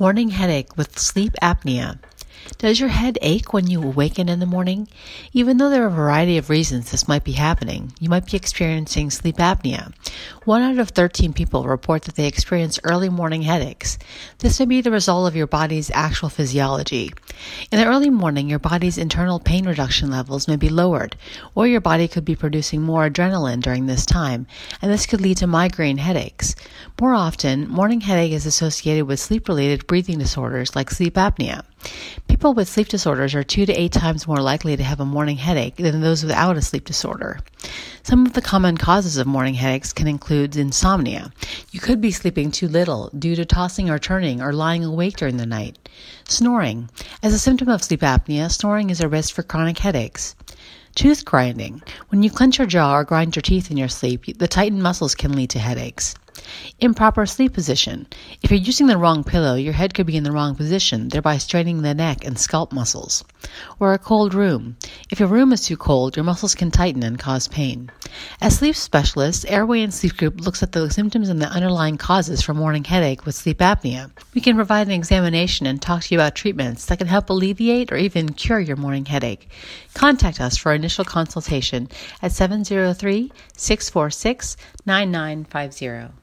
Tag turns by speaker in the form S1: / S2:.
S1: Morning headache with sleep apnea. Does your head ache when you awaken in the morning? Even though there are a variety of reasons this might be happening, you might be experiencing sleep apnea. One out of 13 people report that they experience early morning headaches. This may be the result of your body's actual physiology. In the early morning, your body's internal pain reduction levels may be lowered, or your body could be producing more adrenaline during this time, and this could lead to migraine headaches. More often, morning headache is associated with sleep related breathing disorders like sleep apnea. People with sleep disorders are two to eight times more likely to have a morning headache than those without a sleep disorder. Some of the common causes of morning headaches can include insomnia. You could be sleeping too little due to tossing or turning or lying awake during the night. Snoring. As a symptom of sleep apnea, snoring is a risk for chronic headaches. Tooth grinding. When you clench your jaw or grind your teeth in your sleep, the tightened muscles can lead to headaches. Improper sleep position. If you're using the wrong pillow, your head could be in the wrong position, thereby straining the neck and scalp muscles. Or a cold room. If your room is too cold, your muscles can tighten and cause pain. As sleep specialists, Airway and Sleep Group looks at the symptoms and the underlying causes for morning headache with sleep apnea. We can provide an examination and talk to you about treatments that can help alleviate or even cure your morning headache. Contact us for initial consultation at 703 646 9950.